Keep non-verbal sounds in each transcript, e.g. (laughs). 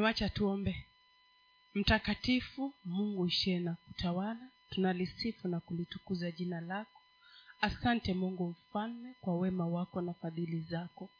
wacha tuombe mtakatifu mungu ishie na kutawala tunalisifu na kulitukuza jina lako. Asante mungu mfalme kwa wema wako na fadhili zako.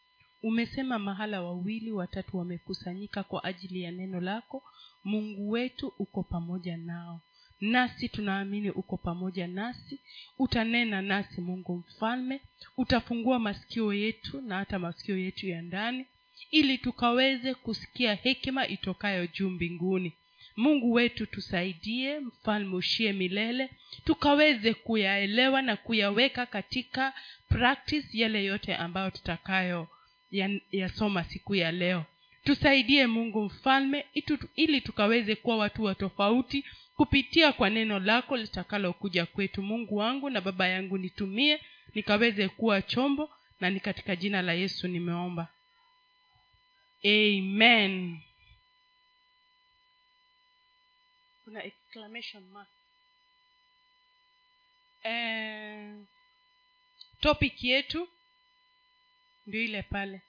Umesema mahala wawili watatu wamekusanyika kwa ajili ya neno lako. Mungu wetu uko pamoja nao. Nasi tunaamini uko pamoja nasi. Utanena nasi mungu mfalme. Utafungua masikio yetu na hata masikio yetu ya ndani ili tukaweze kusikia hekima itokayo juu mbinguni. Mungu wetu tusaidie mfalme ushie milele tukaweze kuyaelewa na kuyaweka katika practice yale yote ambayo tutakayo ya- yasoma siku ya leo. Tusaidie mungu mfalme itu, ili tukaweze kuwa watu wa tofauti kupitia kwa neno lako litakalokuja kwetu. Mungu wangu na baba yangu nitumie nikaweze kuwa chombo na ni katika jina la yesu nimeomba amen. Kuna exclamation mark. Eh, topic yetu ndio ile pale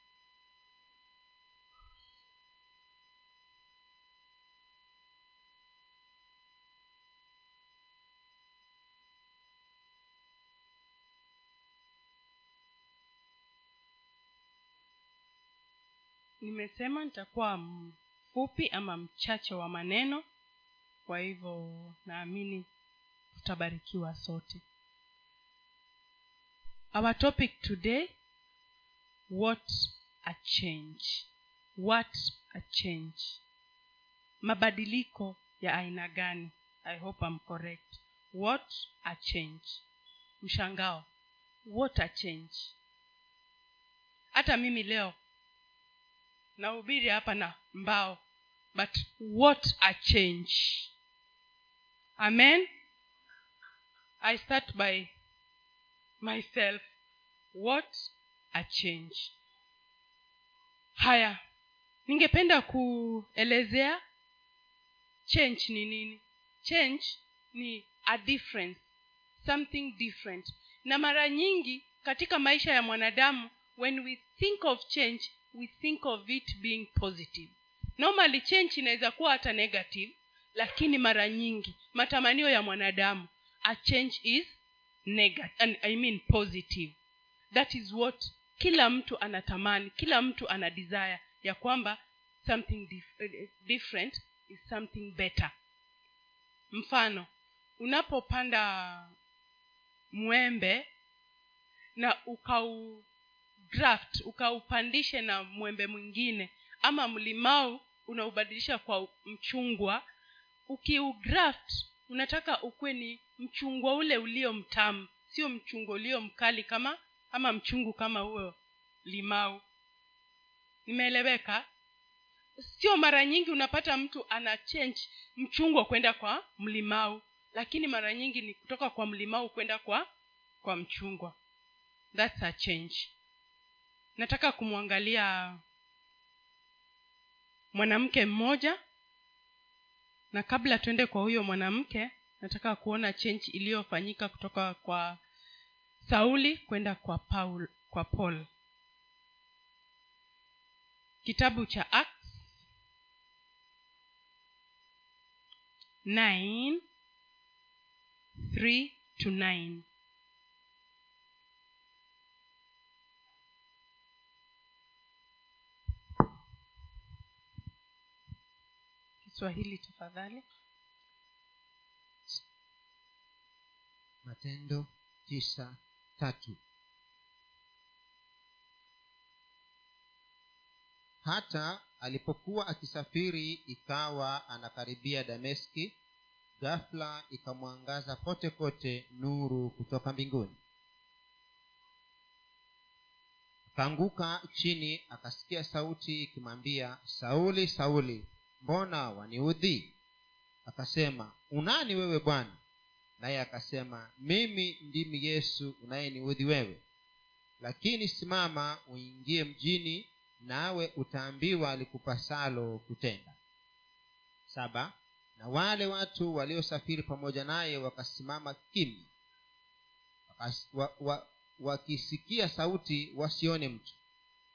nimesema nitakuwa mfupi ama mchache wa maneno. Kwa hivyo naamini tutabarikiwa sote. Our topic today what a change. What a change. Mabadiliko ya aina gani? I hope I'm correct. What a change. Mshangao. What a change. Hata mimi leo nahubiri hapa na mbao. But what a change. Amen. I start by myself. What a change. Haya ningependa kuelezea change ni nini? Change ni a difference something different. Na mara nyingi katika maisha ya mwanadamu when we think of change we think of it being positive. Normally change inaweza kuwa hata negative lakini mara nyingi matamanio ya mwanadamu a change is negative, I mean positive. That is what kila mtu anatamani kila mtu ana desire ya kwamba something dif- different is something better. Mfano unapopanda mwembe na ukau graft ukaupandishe na mwembe mwingine ama mlimau unaubadilisha kwa mchungwa ukiugraft unataka ukuwe ni mchungwa ule ulio mtamu sio mchungwa ulio mkali kama ama mchungu kama huo limau. Nimeeleweka? Sio mara nyingi unapata mtu ana change mchungwa kwenda kwa mlimau lakini mara nyingi ni kutoka kwa mlimau kwenda kwa kwa mchungwa. Thats a change nataka kumwangalia mwanamke mmoja. Na kabla tuende kwa huyo mwanamke nataka kuona change iliyofanyika kutoka kwa sauli kwenda kwa paul kwa paul. Kitabu cha acts 9 3 to 9 kiswahili tafadhali. Matendo tisa tatu. Hata alipokuwa akisafiri ikawa anakaribia dameski ghafla ikamwangaza kote kote nuru kutoka mbinguni. Akaanguka chini akasikia sauti ikimwambia sauli sauli mbona waniudhi? Akasema unani wewe bwana? Naye akasema mimi ndimi yesu unayeniudhi wewe. Lakini simama uingie mjini nawe utaambiwa likupasalo kutenda. Saba na wale watu waliosafiri pamoja naye wakasimama kimya. Wa, wa, wakisikia sauti wasione mtu.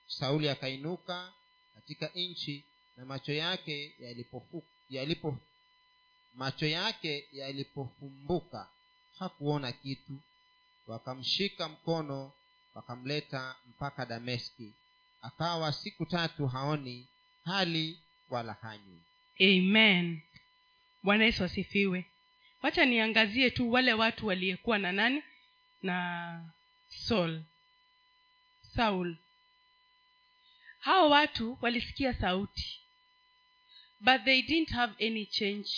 Sauli akainuka katika nchi na macho yake yalipofu, yalipo macho yake yalipofumbuka hakuona kitu. Wakamshika mkono wakamleta mpaka dameski. Akawa siku tatu haoni hali wala hanywi. Amen. Bwana yesu asifiwe. Wacha niangazie tu wale watu waliyekuwa na nani? Na saul. Saul. Hao watu walisikia sauti but they didn't have any change.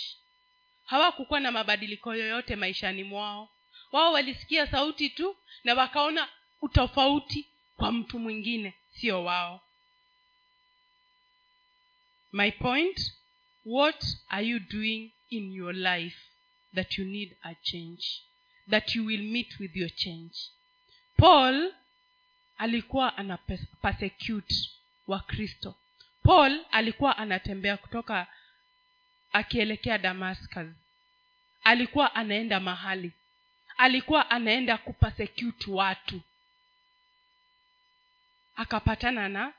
Hawakukuwa na mabadiliko yoyote maishani mwao. Wao walisikia sauti tu na wakaona utofauti kwa mtu mwingine sio wao. My point what are you doing in your life that you need a change that you will meet with your change? Paul alikuwa ana pers- persecute wakristo paul alikuwa anatembea kutoka akielekea damascus. Alikuwa anaenda mahali. Alikuwa anaenda kupersecute watu. Akapatana na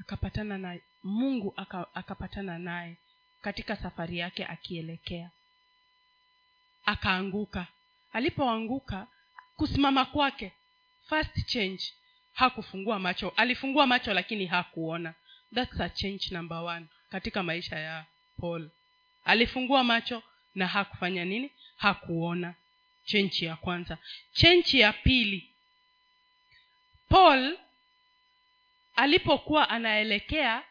akapatana na mungu akapatana naye katika safari yake akielekea. Akaanguka. Alipoanguka kusimama kwake first change hakufungua macho. Alifungua macho lakini hakuona thats a change number one katika maisha ya paul. Alifungua macho na hakufanya nini? Hakuona. Chenchi ya kwanza. Chenchi ya pili paul alipokuwa anaelekea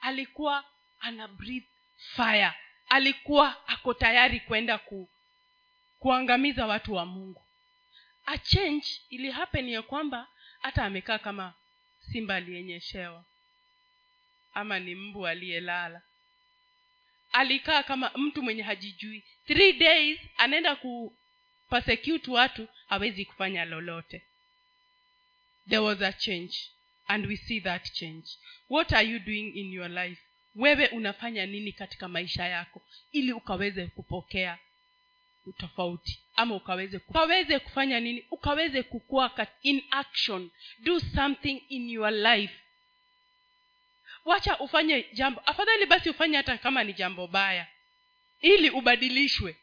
alikuwa ana breathe fire. Alikuwa ako tayari kwenda ku, kuangamiza watu wa mungu. A change ili happen ya kwamba hata amekaa kama simba aliyenyeshewa ama ni mbu aliyelala. Alikaa kama mtu mwenye hajijui. Three days anaenda ku persecute watu hawezi kufanya lolote. There was a change and we see that change. What are you doing in your life? Wewe unafanya nini katika maisha yako? Ili ukaweze kupokea utofauti ama ukaweze ukaweze kufanya nini? Ukaweze kukua in action. Do something in your life wacha ufanye jambo. Afadhali basi ufanye hata kama ni jambo baya. Ili ubadilishwe.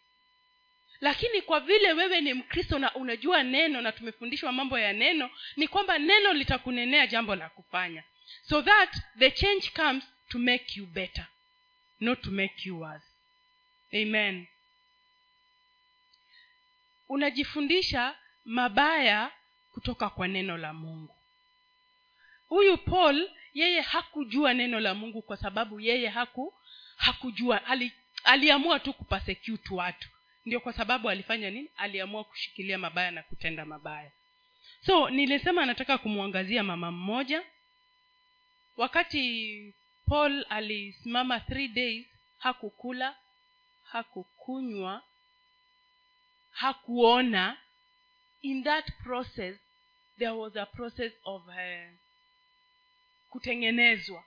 Lakini kwa vile wewe ni mkristo na unajua neno na tumefundishwa mambo ya neno ni kwamba neno litakunenea jambo la kufanya. So that the change comes to make you better not to make you worse. Amen. Unajifundisha mabaya kutoka kwa neno la mungu. Huyu paul yeye hakujua neno la mungu kwa sababu yeye haku hakujua. Ali, aliamua tu kupasecute watu. Ndio kwa sababu alifanya nini? Aliamua kushikilia mabaya na kutenda mabaya. So nilisema nataka kumwangazia mama mmoja. Wakati paul alisimama three days hakukula hakukunywa hakuona in that process there was a process of uh, kutengenezwa.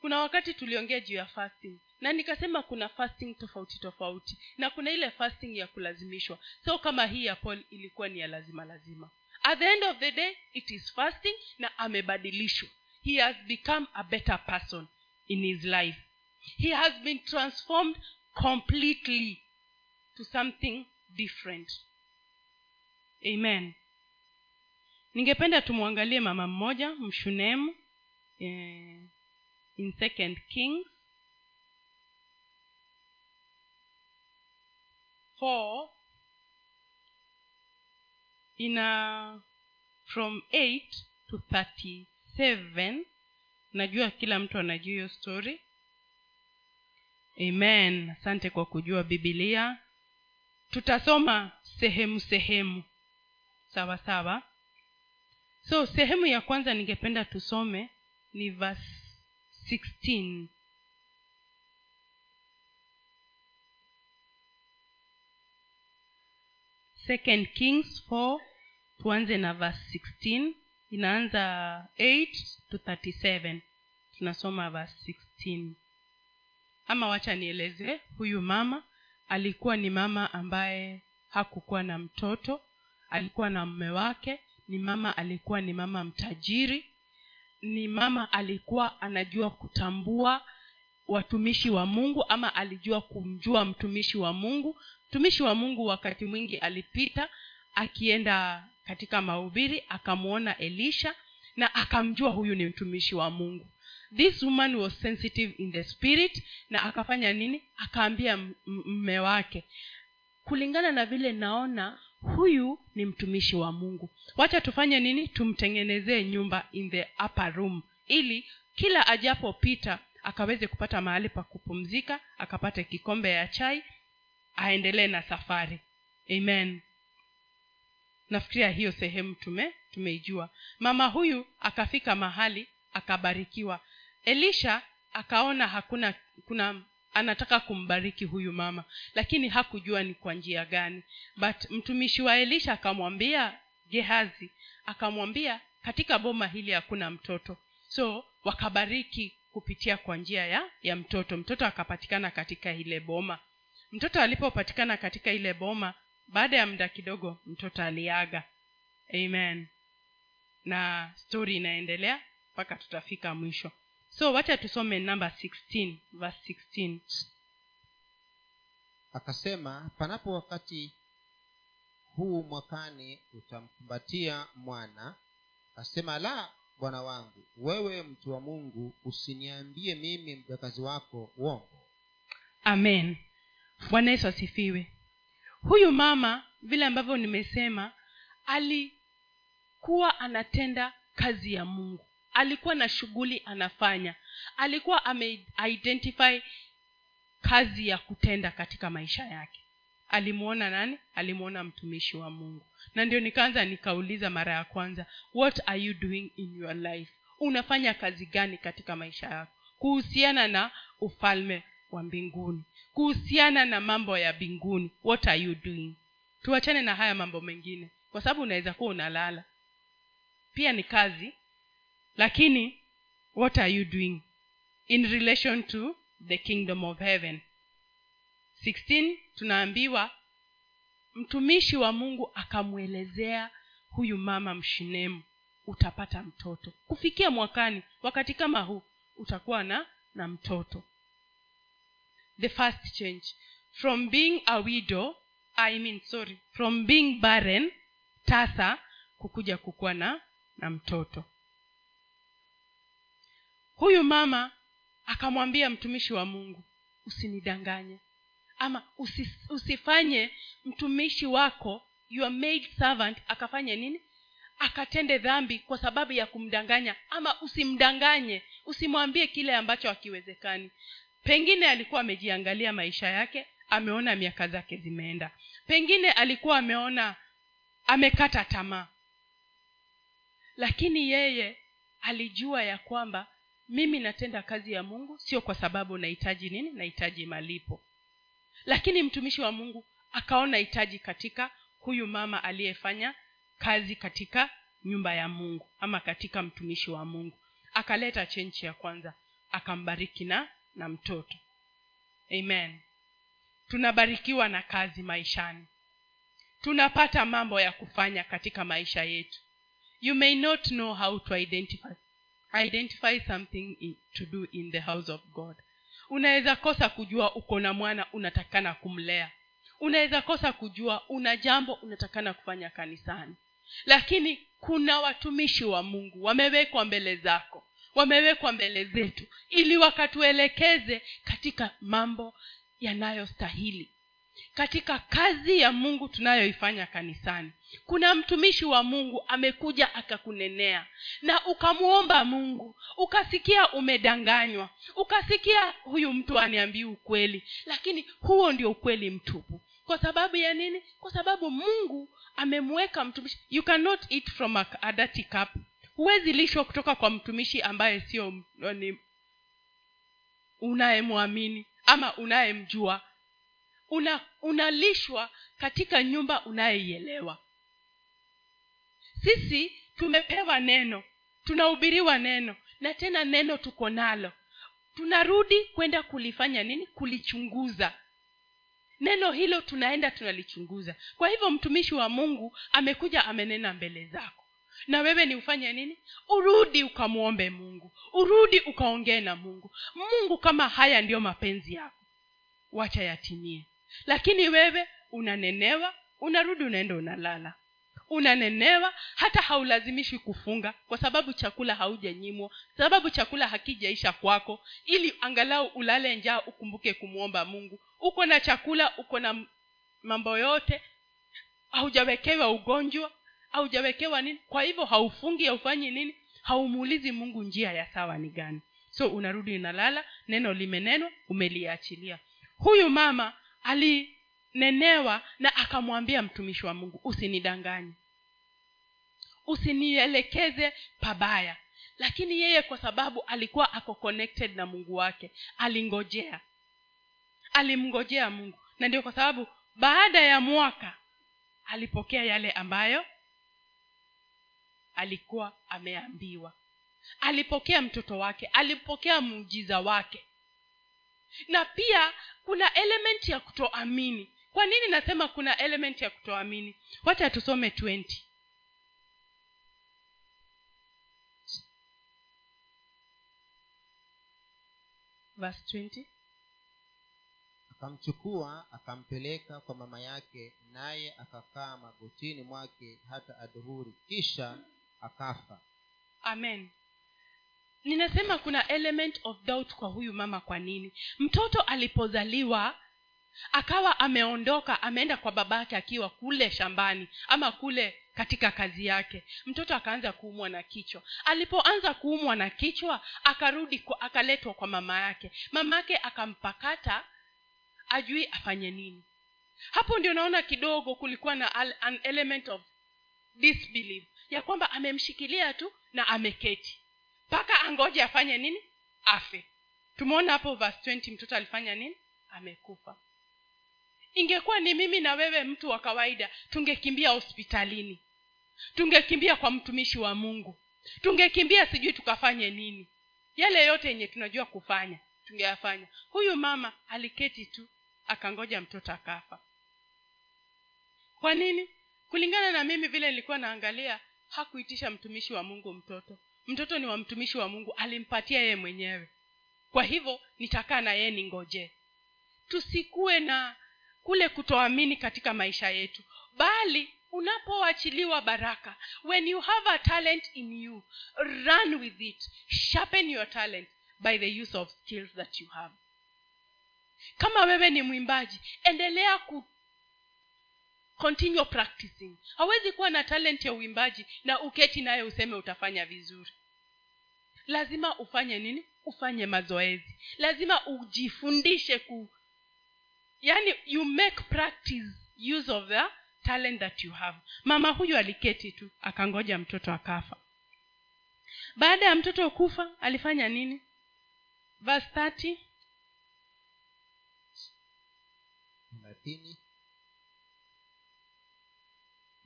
Kuna wakati tuliongea juu ya fasting na nikasema kuna fasting tofauti tofauti na kuna ile fasting ya kulazimishwa. So kama hii ya paul ilikuwa ni ya lazima lazima. At the end of the day it is fasting na amebadilishwa. He has become a better person in his life. He has been transformed completely to something different. Amen ningependa tumwangalie mama mmoja mshunemu eh, in second kings. 4 ina from 8 to 37 najua kila mtu anajua hiyo story. Amen. Asante kwa kujua bibilia tutasoma sehemu sehemu. Sawa sawa so sehemu ya kwanza ningependa tusome ni verse 16 second kings 4 tuanze na verse 16 inaanza 8 to 37 tunasoma verse 16 ama wacha nieleze huyu mama alikuwa ni mama ambaye hakukuwa na mtoto alikuwa na mme wake ni mama alikuwa ni mama mtajiri ni mama alikuwa anajua kutambua watumishi wa mungu ama alijua kumjua mtumishi wa mungu. Mtumishi wa mungu wakati mwingi alipita akienda katika mahubiri akamwona elisha na akamjua huyu ni mtumishi wa mungu. This woman was sensitive in the spirit na akafanya nini? Akaambia mme wake kulingana na vile naona huyu ni mtumishi wa mungu. Wacha tufanye nini? Tumtengenezee nyumba in the upper room ili kila ajapopita akaweze kupata mahali pa kupumzika akapate kikombe ya chai aendelee na safari. Amen. Nafikiria hiyo sehemu tume tumeijua. Mama huyu akafika mahali akabarikiwa. Elisha akaona hakuna kuna anataka kumbariki huyu mama lakini hakujua ni kwa njia gani. But mtumishi wa elisha akamwambia gehazi akamwambia katika boma hili hakuna mtoto. So wakabariki kupitia kwa njia ya ya mtoto. Mtoto akapatikana katika ile boma. Mtoto alipopatikana katika ile boma baada ya muda kidogo mtoto aliaga. Amen. Na stori inaendelea mpaka tutafika mwisho so wacha tusome namba 16 verse 16 akasema panapo wakati huu mwakani utamkumbatia mwana akasema la bwana wangu wewe mtu wa mungu usiniambie mimi mjakazi wako uongo amen. Bwana yesu asifiwe. Huyu mama vile ambavyo nimesema alikuwa anatenda kazi ya mungu alikuwa na shughuli anafanya. Alikuwa ameidentify kazi ya kutenda katika maisha yake. Alimwona nani? Alimwona mtumishi wa mungu. Na ndio nikaanza nikauliza mara ya kwanza what are you doing in your life? Unafanya kazi gani katika maisha yako? Kuhusiana na ufalme wa mbinguni. Kuhusiana na mambo ya mbinguni what are you doing? Tuachane na haya mambo mengine kwa sababu unaweza kuwa unalala. Pia ni kazi lakini what are you doing in relation to the kingdom of heaven? 16 tunaambiwa mtumishi wa mungu akamwelezea huyu mama mshinemu utapata mtoto. Kufikia mwakani wakati kama huu utakuwa na na mtoto. The first change. From being a widow I mean sorry from being barren tasa kukuja kukuwa na na mtoto huyu mama akamwambia mtumishi wa mungu usinidanganye. Ama usis, usifanye mtumishi wako your maid servant akafanye nini? Akatende dhambi kwa sababu ya kumdanganya. Ama usimdanganye usimwambie kile ambacho hakiwezekani. Pengine alikuwa amejiangalia maisha yake ameona miaka zake zimeenda. Pengine alikuwa ameona amekata tamaa. Lakini yeye alijua ya kwamba mimi natenda kazi ya mungu sio kwa sababu nahitaji nini nahitaji malipo. Lakini mtumishi wa mungu akaona hitaji katika huyu mama aliyefanya kazi katika nyumba ya mungu ama katika mtumishi wa mungu. Akaleta chenchi ya kwanza akambariki na na mtoto. Amen. Tunabarikiwa na kazi maishani. Tunapata mambo ya kufanya katika maisha yetu. You may not know how to identify identify something in, to do in the house of god. Unaweza kosa kujua uko na mwana unatakana kumlea. Unaweza kosa kujua una jambo unatakana kufanya kanisani. Lakini kuna watumishi wa mungu wamewekwa mbele zako wamewekwa mbele zetu ili wakatuelekeze katika mambo yanayostahili katika kazi ya mungu tunayoifanya kanisani. Kuna mtumishi wa mungu amekuja akakunenea na ukamwomba mungu ukasikia umedanganywa ukasikia huyu mtu aniambii ukweli lakini huo ndio ukweli mtupu. Kwa sababu ya nini? Kwa sababu mungu amemweka mtumishi you cannot eat from a, cup. Huwezi lishwa kutoka kwa mtumishi ambaye sio unayemwamini ama unayemjua una unalishwa katika nyumba unayeielewa. Sisi tumepewa neno tunahubiriwa neno na tena neno tuko nalo. Tunarudi kwenda kulifanya nini? Kulichunguza. Neno hilo tunaenda tunalichunguza. Kwa hivyo mtumishi wa mungu amekuja amenena mbele zako. Na wewe ni ufanye nini? Urudi ukamwombe mungu. Urudi ukaongee na mungu. Mungu kama haya ndiyo mapenzi yako wacha yatimie lakini wewe unanenewa unarudi unaenda unalala. Unanenewa hata haulazimishi kufunga kwa sababu chakula haujanyimwa sababu chakula hakijaisha kwako ili angalau ulale njaa ukumbuke kumwomba mungu. Uko na chakula uko na mambo yote haujawekewa ugonjwa haujawekewa nini kwa hivyo haufungi haufanyi nini haumuulizi mungu njia ya sawa ni gani. So unarudi unalala neno limenenwa umeliachilia. Huyu mama alinenewa na akamwambia mtumishi wa mungu usinidanganye. Usinielekeze pabaya. Lakini yeye kwa sababu alikuwa ako connected na mungu wake alingojea. Alimngojea mungu. Na ndio kwa sababu baada ya mwaka alipokea yale ambayo alikuwa ameambiwa. Alipokea mtoto wake alipokea muujiza wake na pia kuna element ya kutoamini. Kwa nini nasema kuna element ya kutoamini? Wacha tusome 20 verse 20 akamchukua akampeleka kwa mama yake naye akakaa magotini mwake hata adhuhuri. Kisha akafa. Amen ninasema kuna element of doubt kwa huyu mama kwa nini? Mtoto alipozaliwa akawa ameondoka ameenda kwa babake akiwa kule shambani ama kule katika kazi yake. Mtoto akaanza kuumwa na kichwa. Alipoanza kuumwa na kichwa akarudi kwa, akaletwa kwa mama yake. Mama yake akampakata ajui afanye nini. Hapo ndio naona kidogo kulikuwa na an element of disbelief. Ya kwamba amemshikilia tu na ameketi mpaka angoje afanye nini? Afe. Tumeona hapo verse 20 mtoto alifanya nini? Amekufa. Ingekuwa ni mimi na wewe mtu wa kawaida tungekimbia hospitalini. Tungekimbia kwa mtumishi wa mungu. Tungekimbia sijui tukafanye nini. Yale yote yenye tunajua kufanya tungeyafanya. Huyu mama aliketi tu akangoja mtoto akafa. Kwa nini? Kulingana na mimi vile nilikuwa naangalia hakuitisha mtumishi wa mungu mtoto mtoto ni wa mtumishi wa mungu alimpatia yeye mwenyewe. Kwa hivyo nitakaa na yeye ningoje. Tusikuwe na kule kutoamini katika maisha yetu. Bali unapoachiliwa baraka when you have a talent in you run with it. Sharpen your talent by the use of skills that you have. Kama wewe ni mwimbaji endelea continue practicing. Hawezi kuwa na talent ya uimbaji na uketi naye useme utafanya vizuri. Lazima ufanye nini? Ufanye mazoezi. Lazima ujifundishe ku yani you make practice use of the talent that you have. Mama huyu aliketi tu akangoja mtoto akafa. Baada ya mtoto kufa alifanya nini? Verse 30 thelathini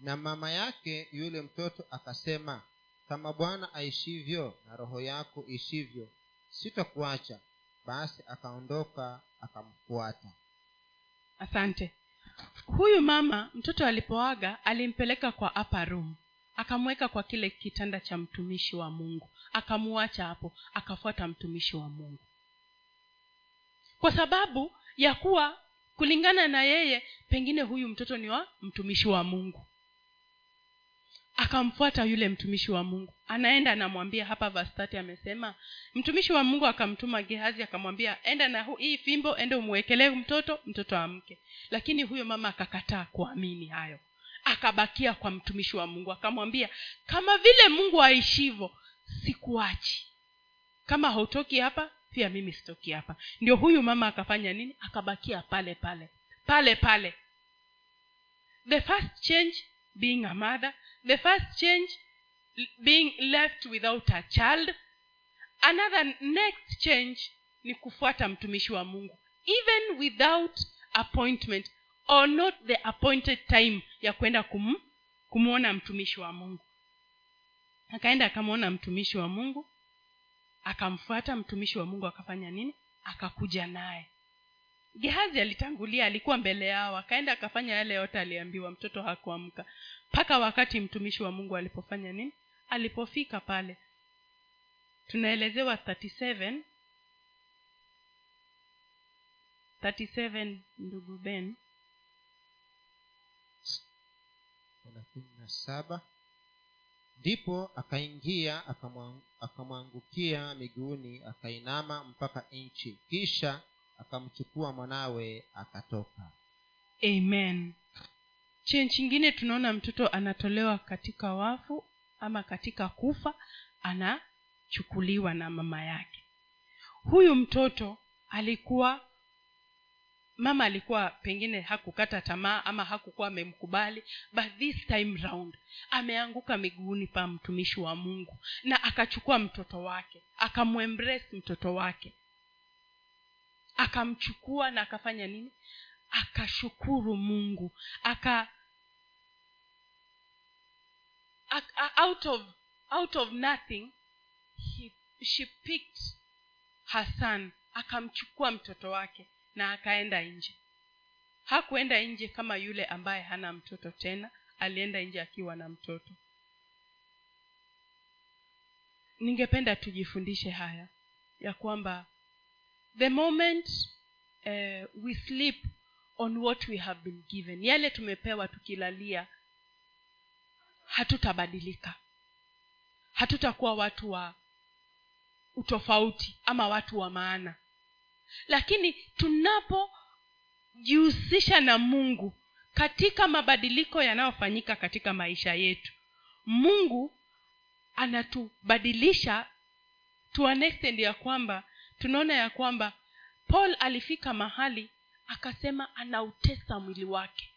na mama yake yule mtoto akasema kama bwana aishivyo na roho yako ishivyo sitakuacha. Basi akaondoka akamfuata. Asante. Huyu mama mtoto alipoaga alimpeleka kwa upper room. Akamweka kwa kile kitanda cha mtumishi wa mungu. Akamuacha hapo akafuata mtumishi wa mungu. Kwa sababu ya kuwa kulingana na yeye pengine huyu mtoto ni wa mtumishi wa mungu akamfuata yule mtumishi wa mungu. Anaenda anamwambia hapa vastati amesema mtumishi wa mungu akamtuma gehazi akamwambia enda na hii fimbo ende umwekelee mtoto mtoto amke. Lakini huyo mama akakataa kuamini hayo. Akabakia kwa mtumishi wa mungu akamwambia kama vile mungu aishivo sikuachi. Kama hautoki hapa pia mimi sitoki hapa. Ndio huyu mama akafanya nini? Akabakia pale pale. Pale pale. The first change being a mother the first change being left without a child. Another next change ni kufuata mtumishi wa mungu. Even without appointment or not the appointed time ya kwenda kum, kumwona mtumishi wa mungu. Akaenda akamwona mtumishi wa mungu akamfuata mtumishi wa mungu akafanya nini? Akakuja naye gehazi alitangulia alikuwa mbele yao akaenda akafanya yale yote aliambiwa mtoto hakuamka. Mpaka wakati mtumishi wa mungu alipofanya nini? Alipofika pale. Tunaelezewa 37 37 ndugu ben. Ndipo akaingia akamwangukia miguuni akainama mpaka nchi. Kisha akamchukua mwanawe akatoka. Amen. Chenchi ingine tunaona mtoto anatolewa katika wafu ama katika kufa anachukuliwa na mama yake. Huyu mtoto alikuwa mama alikuwa pengine hakukata tamaa ama hakukuwa amemkubali but this time round ameanguka miguuni pa mtumishi wa mungu na akachukua mtoto wake akamwembrace mtoto wake akamchukua na akafanya nini? Akashukuru mungu. Aka ak- out of out of nothing he, she picked her son akamchukua mtoto wake na akaenda nje. Hakuenda nje kama yule ambaye hana mtoto tena alienda nje akiwa na mtoto. Ningependa tujifundishe haya ya kwamba the moment uh, we sleep on what we have been given. Yale tumepewa tukilalia hatutabadilika. Hatutakuwa watu wa utofauti ama watu wa maana. Lakini tunapojihusisha na mungu katika mabadiliko yanayofanyika katika maisha yetu mungu anatubadilisha to an extent ya kwamba tunaona ya kwamba paul alifika mahali akasema anautesa mwili wake.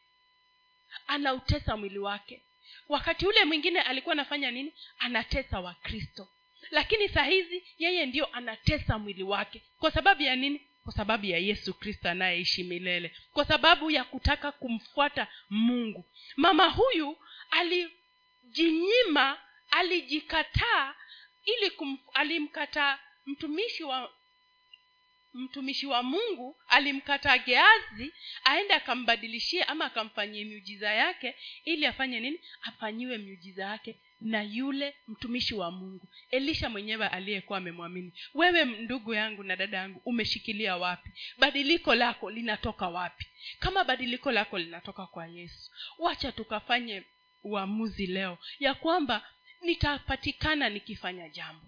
Anautesa mwili wake. Wakati ule mwingine alikuwa anafanya nini? Anatesa wakristo lakini saa hizi yeye ndio anatesa mwili wake. Kwa sababu ya nini? Kwa sababu ya yesu kristo anayeishi milele. Kwa sababu ya kutaka kumfuata mungu. Mama huyu alijinyima alijikataa ili kum, alimkataa mtumishi wa mtumishi wa mungu alimkataa geazi aende akambadilishie ama akamfanyie miujiza yake ili afanye nini? Afanyiwe miujiza yake na yule mtumishi wa mungu. Elisha mwenyewe aliyekuwa amemwamini. Wewe ndugu yangu na dada yangu umeshikilia wapi? Badiliko lako linatoka wapi? Kama badiliko lako linatoka kwa yesu wacha tukafanye uamuzi leo ya kwamba nitapatikana nikifanya jambo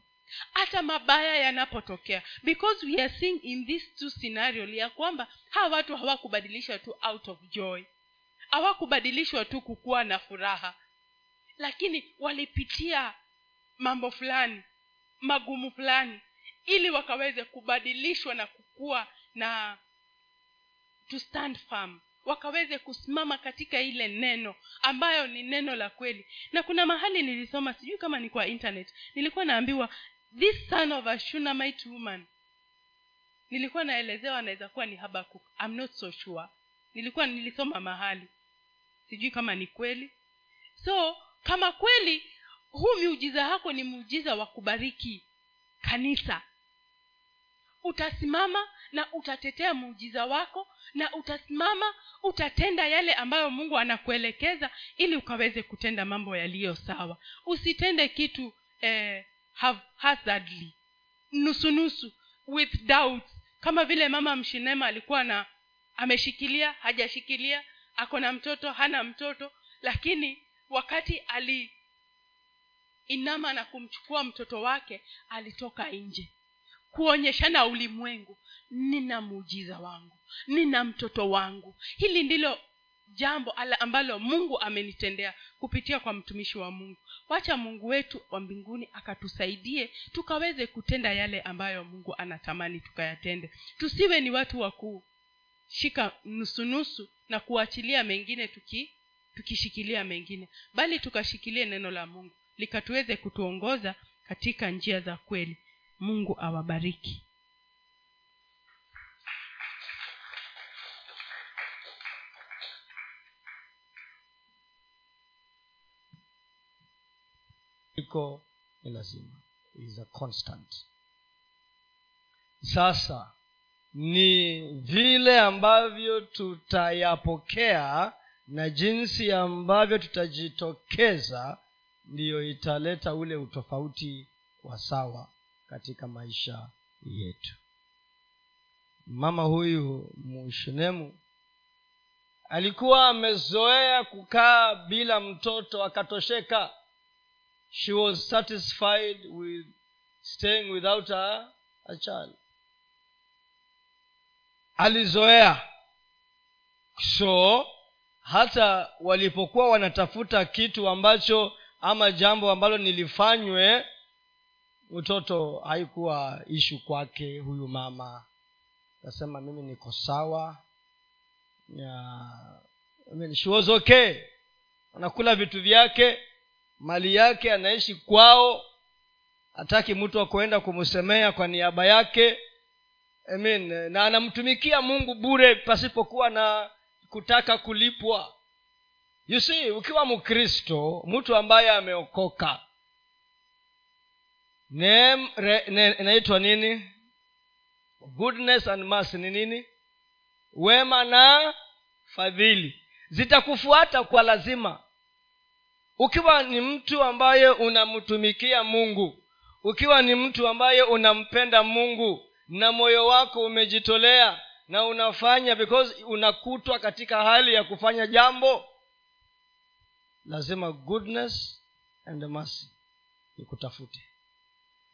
hata mabaya yanapotokea. Because we are seeing in this two scenario ya kwamba hawa watu hawakubadilishwa tu out of joy. Hawakubadilishwa tu kukuwa na furaha. Lakini walipitia mambo fulani magumu fulani ili wakaweze kubadilishwa na kukuwa na to stand firm. Wakaweze kusimama katika ile neno ambayo ni neno la kweli. Na kuna mahali nilisoma sijui kama ni kwa internet nilikuwa naambiwa this son of a shunamite woman nilikuwa naelezewa anaweza kuwa ni habakuk I'm not so sure. Nilikuwa nilisoma mahali. Sijui kama ni kweli. So kama kweli huu miujiza wako ni muujiza wa kubariki kanisa. Utasimama na utatetea muujiza wako na utasimama utatenda yale ambayo mungu anakuelekeza ili ukaweze kutenda mambo yaliyo sawa. Usitende kitu eh, hazardly nusunusu with doubts. Kama vile mama mshinema alikuwa na ameshikilia hajashikilia ako na mtoto hana mtoto lakini wakati ali inama na kumchukua mtoto wake alitoka nje. Kuonyeshana ulimwengu nina muujiza wangu nina mtoto wangu. Hili ndilo jambo ambalo mungu amenitendea kupitia kwa mtumishi wa mungu. Wacha mungu wetu wa mbinguni akatusaidie tukaweze kutenda yale ambayo mungu anatamani tukayatende. Tusiwe ni watu wa kushika nusunusu na kuachilia mengine tuki tukishikilia mengine bali tukashikilie neno la mungu likatuweze kutuongoza katika njia za kweli. Mungu awabariki iko ni lazima. Is a constant. Sasa ni vile ambavyo tutayapokea na jinsi ambavyo tutajitokeza ndiyo italeta ule utofauti wa sawa katika maisha yetu. Mama huyu mushunemu alikuwa amezoea kukaa bila mtoto akatosheka she was satisfied with staying without her, a child. Alizoea. So hata walipokuwa wanatafuta kitu ambacho ama jambo ambalo nilifanywe mtoto haikuwa ishu kwake huyu mama. Nasema mimi niko sawa. Yeah. I mean, she was okay. Anakula vitu vyake mali yake anaishi kwao. Hataki mtu akuenda kumsemea kwa niaba yake. Amen. na anamtumikia mungu bure pasipokuwa na kutaka kulipwa. You see ukiwa mkristo mtu ambaye ameokoka. Inaitwa ne- nini? Goodness and mercy ni nini? Wema na fadhili. Zitakufuata kwa lazima ukiwa ni mtu ambaye unamtumikia mungu ukiwa ni mtu ambaye unampenda mungu na moyo wako umejitolea na unafanya because unakutwa katika hali ya kufanya jambo lazima goodness and mercy ikutafute.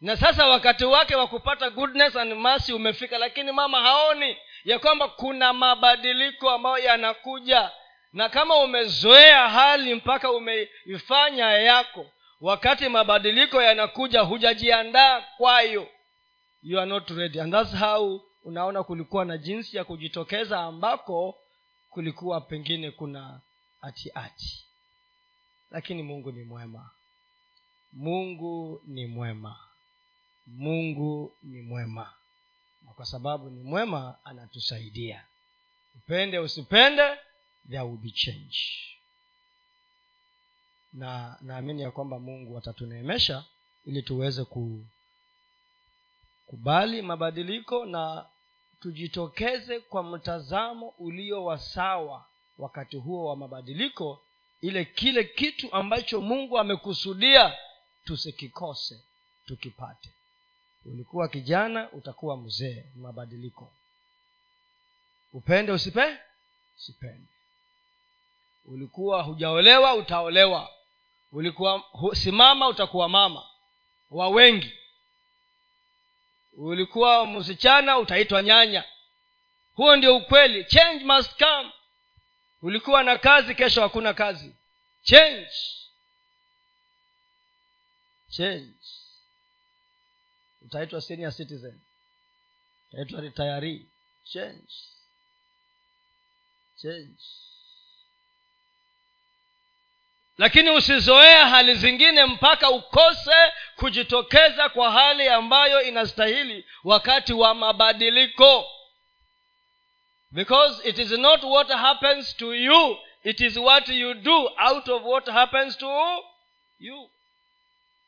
Na sasa wakati wake wa kupata goodness and mercy umefika lakini mama haoni ya kwamba kuna mabadiliko ambayo yanakuja na kama umezoea hali mpaka umeifanya yako wakati mabadiliko yanakuja hujajiandaa kwayo. You are not ready. And that's how unaona kulikuwa na jinsi ya kujitokeza ambako kulikuwa pengine kuna atiati. Ati lakini mungu ni mwema. Mungu ni mwema. Mungu ni mwema. Na kwa sababu ni mwema anatusaidia. Upende usipende there will be change. Na naamini ya kwamba mungu atatuneemesha ili tuweze kukubali mabadiliko na tujitokeze kwa mtazamo ulio wa sawa wakati huo wa mabadiliko ile kile kitu ambacho mungu amekusudia tusikikose tukipate. Ulikuwa kijana utakuwa mzee mabadiliko. Upende usipe? Usipende ulikuwa hujaolewa utaolewa. Ulikuwa hu, simama utakuwa mama. Wa wengi. Ulikuwa msichana utaitwa nyanya. Huo ndio ukweli. Change must come. Ulikuwa na kazi kesho hakuna kazi. Change. Change. Utaitwa senior citizen. Utaitwa change. Change lakini usizoea hali zingine mpaka ukose kujitokeza kwa hali ambayo inastahili wakati wa mabadiliko. Because it is not what happens to you it is what you do out of what happens to you.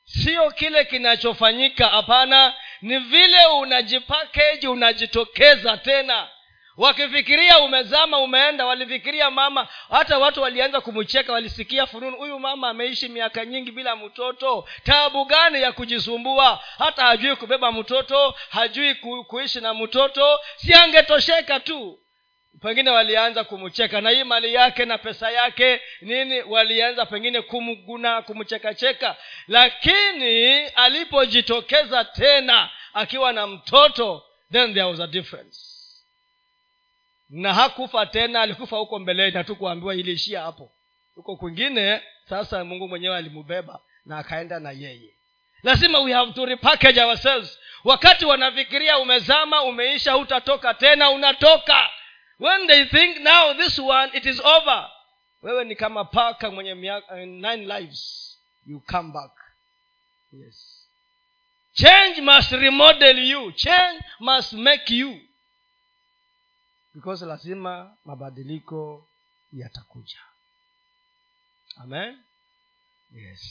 Sio kile kinachofanyika hapana. Ni vile unajipakeji unajitokeza tena wakifikiria umezama umeenda walifikiria mama hata watu walianza kumcheka walisikia fununu huyu mama ameishi miaka nyingi bila mtoto taabu gani ya kujisumbua? Hata hajui kubeba mtoto hajui ku, kuishi na mtoto si angetosheka tu. Pengine walianza kumcheka na hii mali yake na pesa yake nini walianza pengine kumguna kumchekacheka lakini alipojitokeza tena akiwa na mtoto then there was a difference na hakufa tena alikufa huko mbeleni hatukuambiwa iliishia hapo. Huko kwingine sasa mungu mwenyewe alimubeba na akaenda na yeye. Lazima we have to repackage ourselves. Wakati wanafikiria umezama umeisha hutatoka tena unatoka. When they think now this one it is over. Wewe ni kama paka mwenye miaka, uh, nine lives. You come back. Yes. Change must remodel you. Change must make you because lazima mabadiliko yatakuja. Amen? Yes.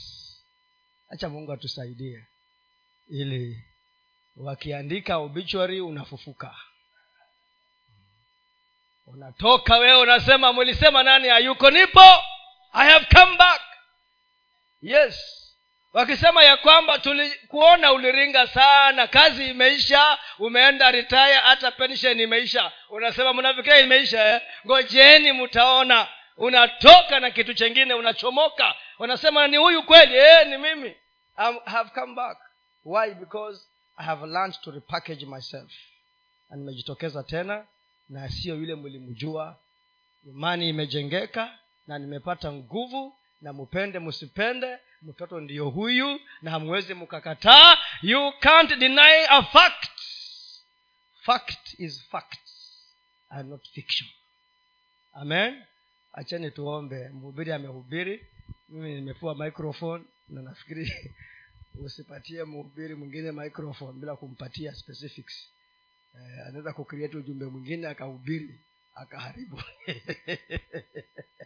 Hacha mungu atusaidie. Ili wakiandika obituary unafufuka. Unatoka wewe unasema mlisema nani? Hayuko nipo? I have come back. Yes wakisema ya kwamba tulikuona uliringa sana kazi imeisha umeenda retire hata pension imeisha. Unasema mnafikiria imeisha eh? ngojeni mtaona unatoka na kitu chengine unachomoka. Unasema ni huyu kweli? Eh, ni mimi. I have come back. Why? Because i have learned to repackage myself. Na nimejitokeza tena na sio yule mlimjua. Imani imejengeka na nimepata nguvu na mupende msipende mtoto ndiyo huyu na hamwezi mkakataa. You can't deny a fact. Fact is fact and not fiction. Amen. Acheni tuombe. Mhubiri amehubiri. Mimi nimepua microphone na nafikiri (laughs) usipatie mhubiri mwingine microphone bila kumpatia specifics. Eh, anaweza kucreate ujumbe mwingine akahubiri akaharibu (laughs)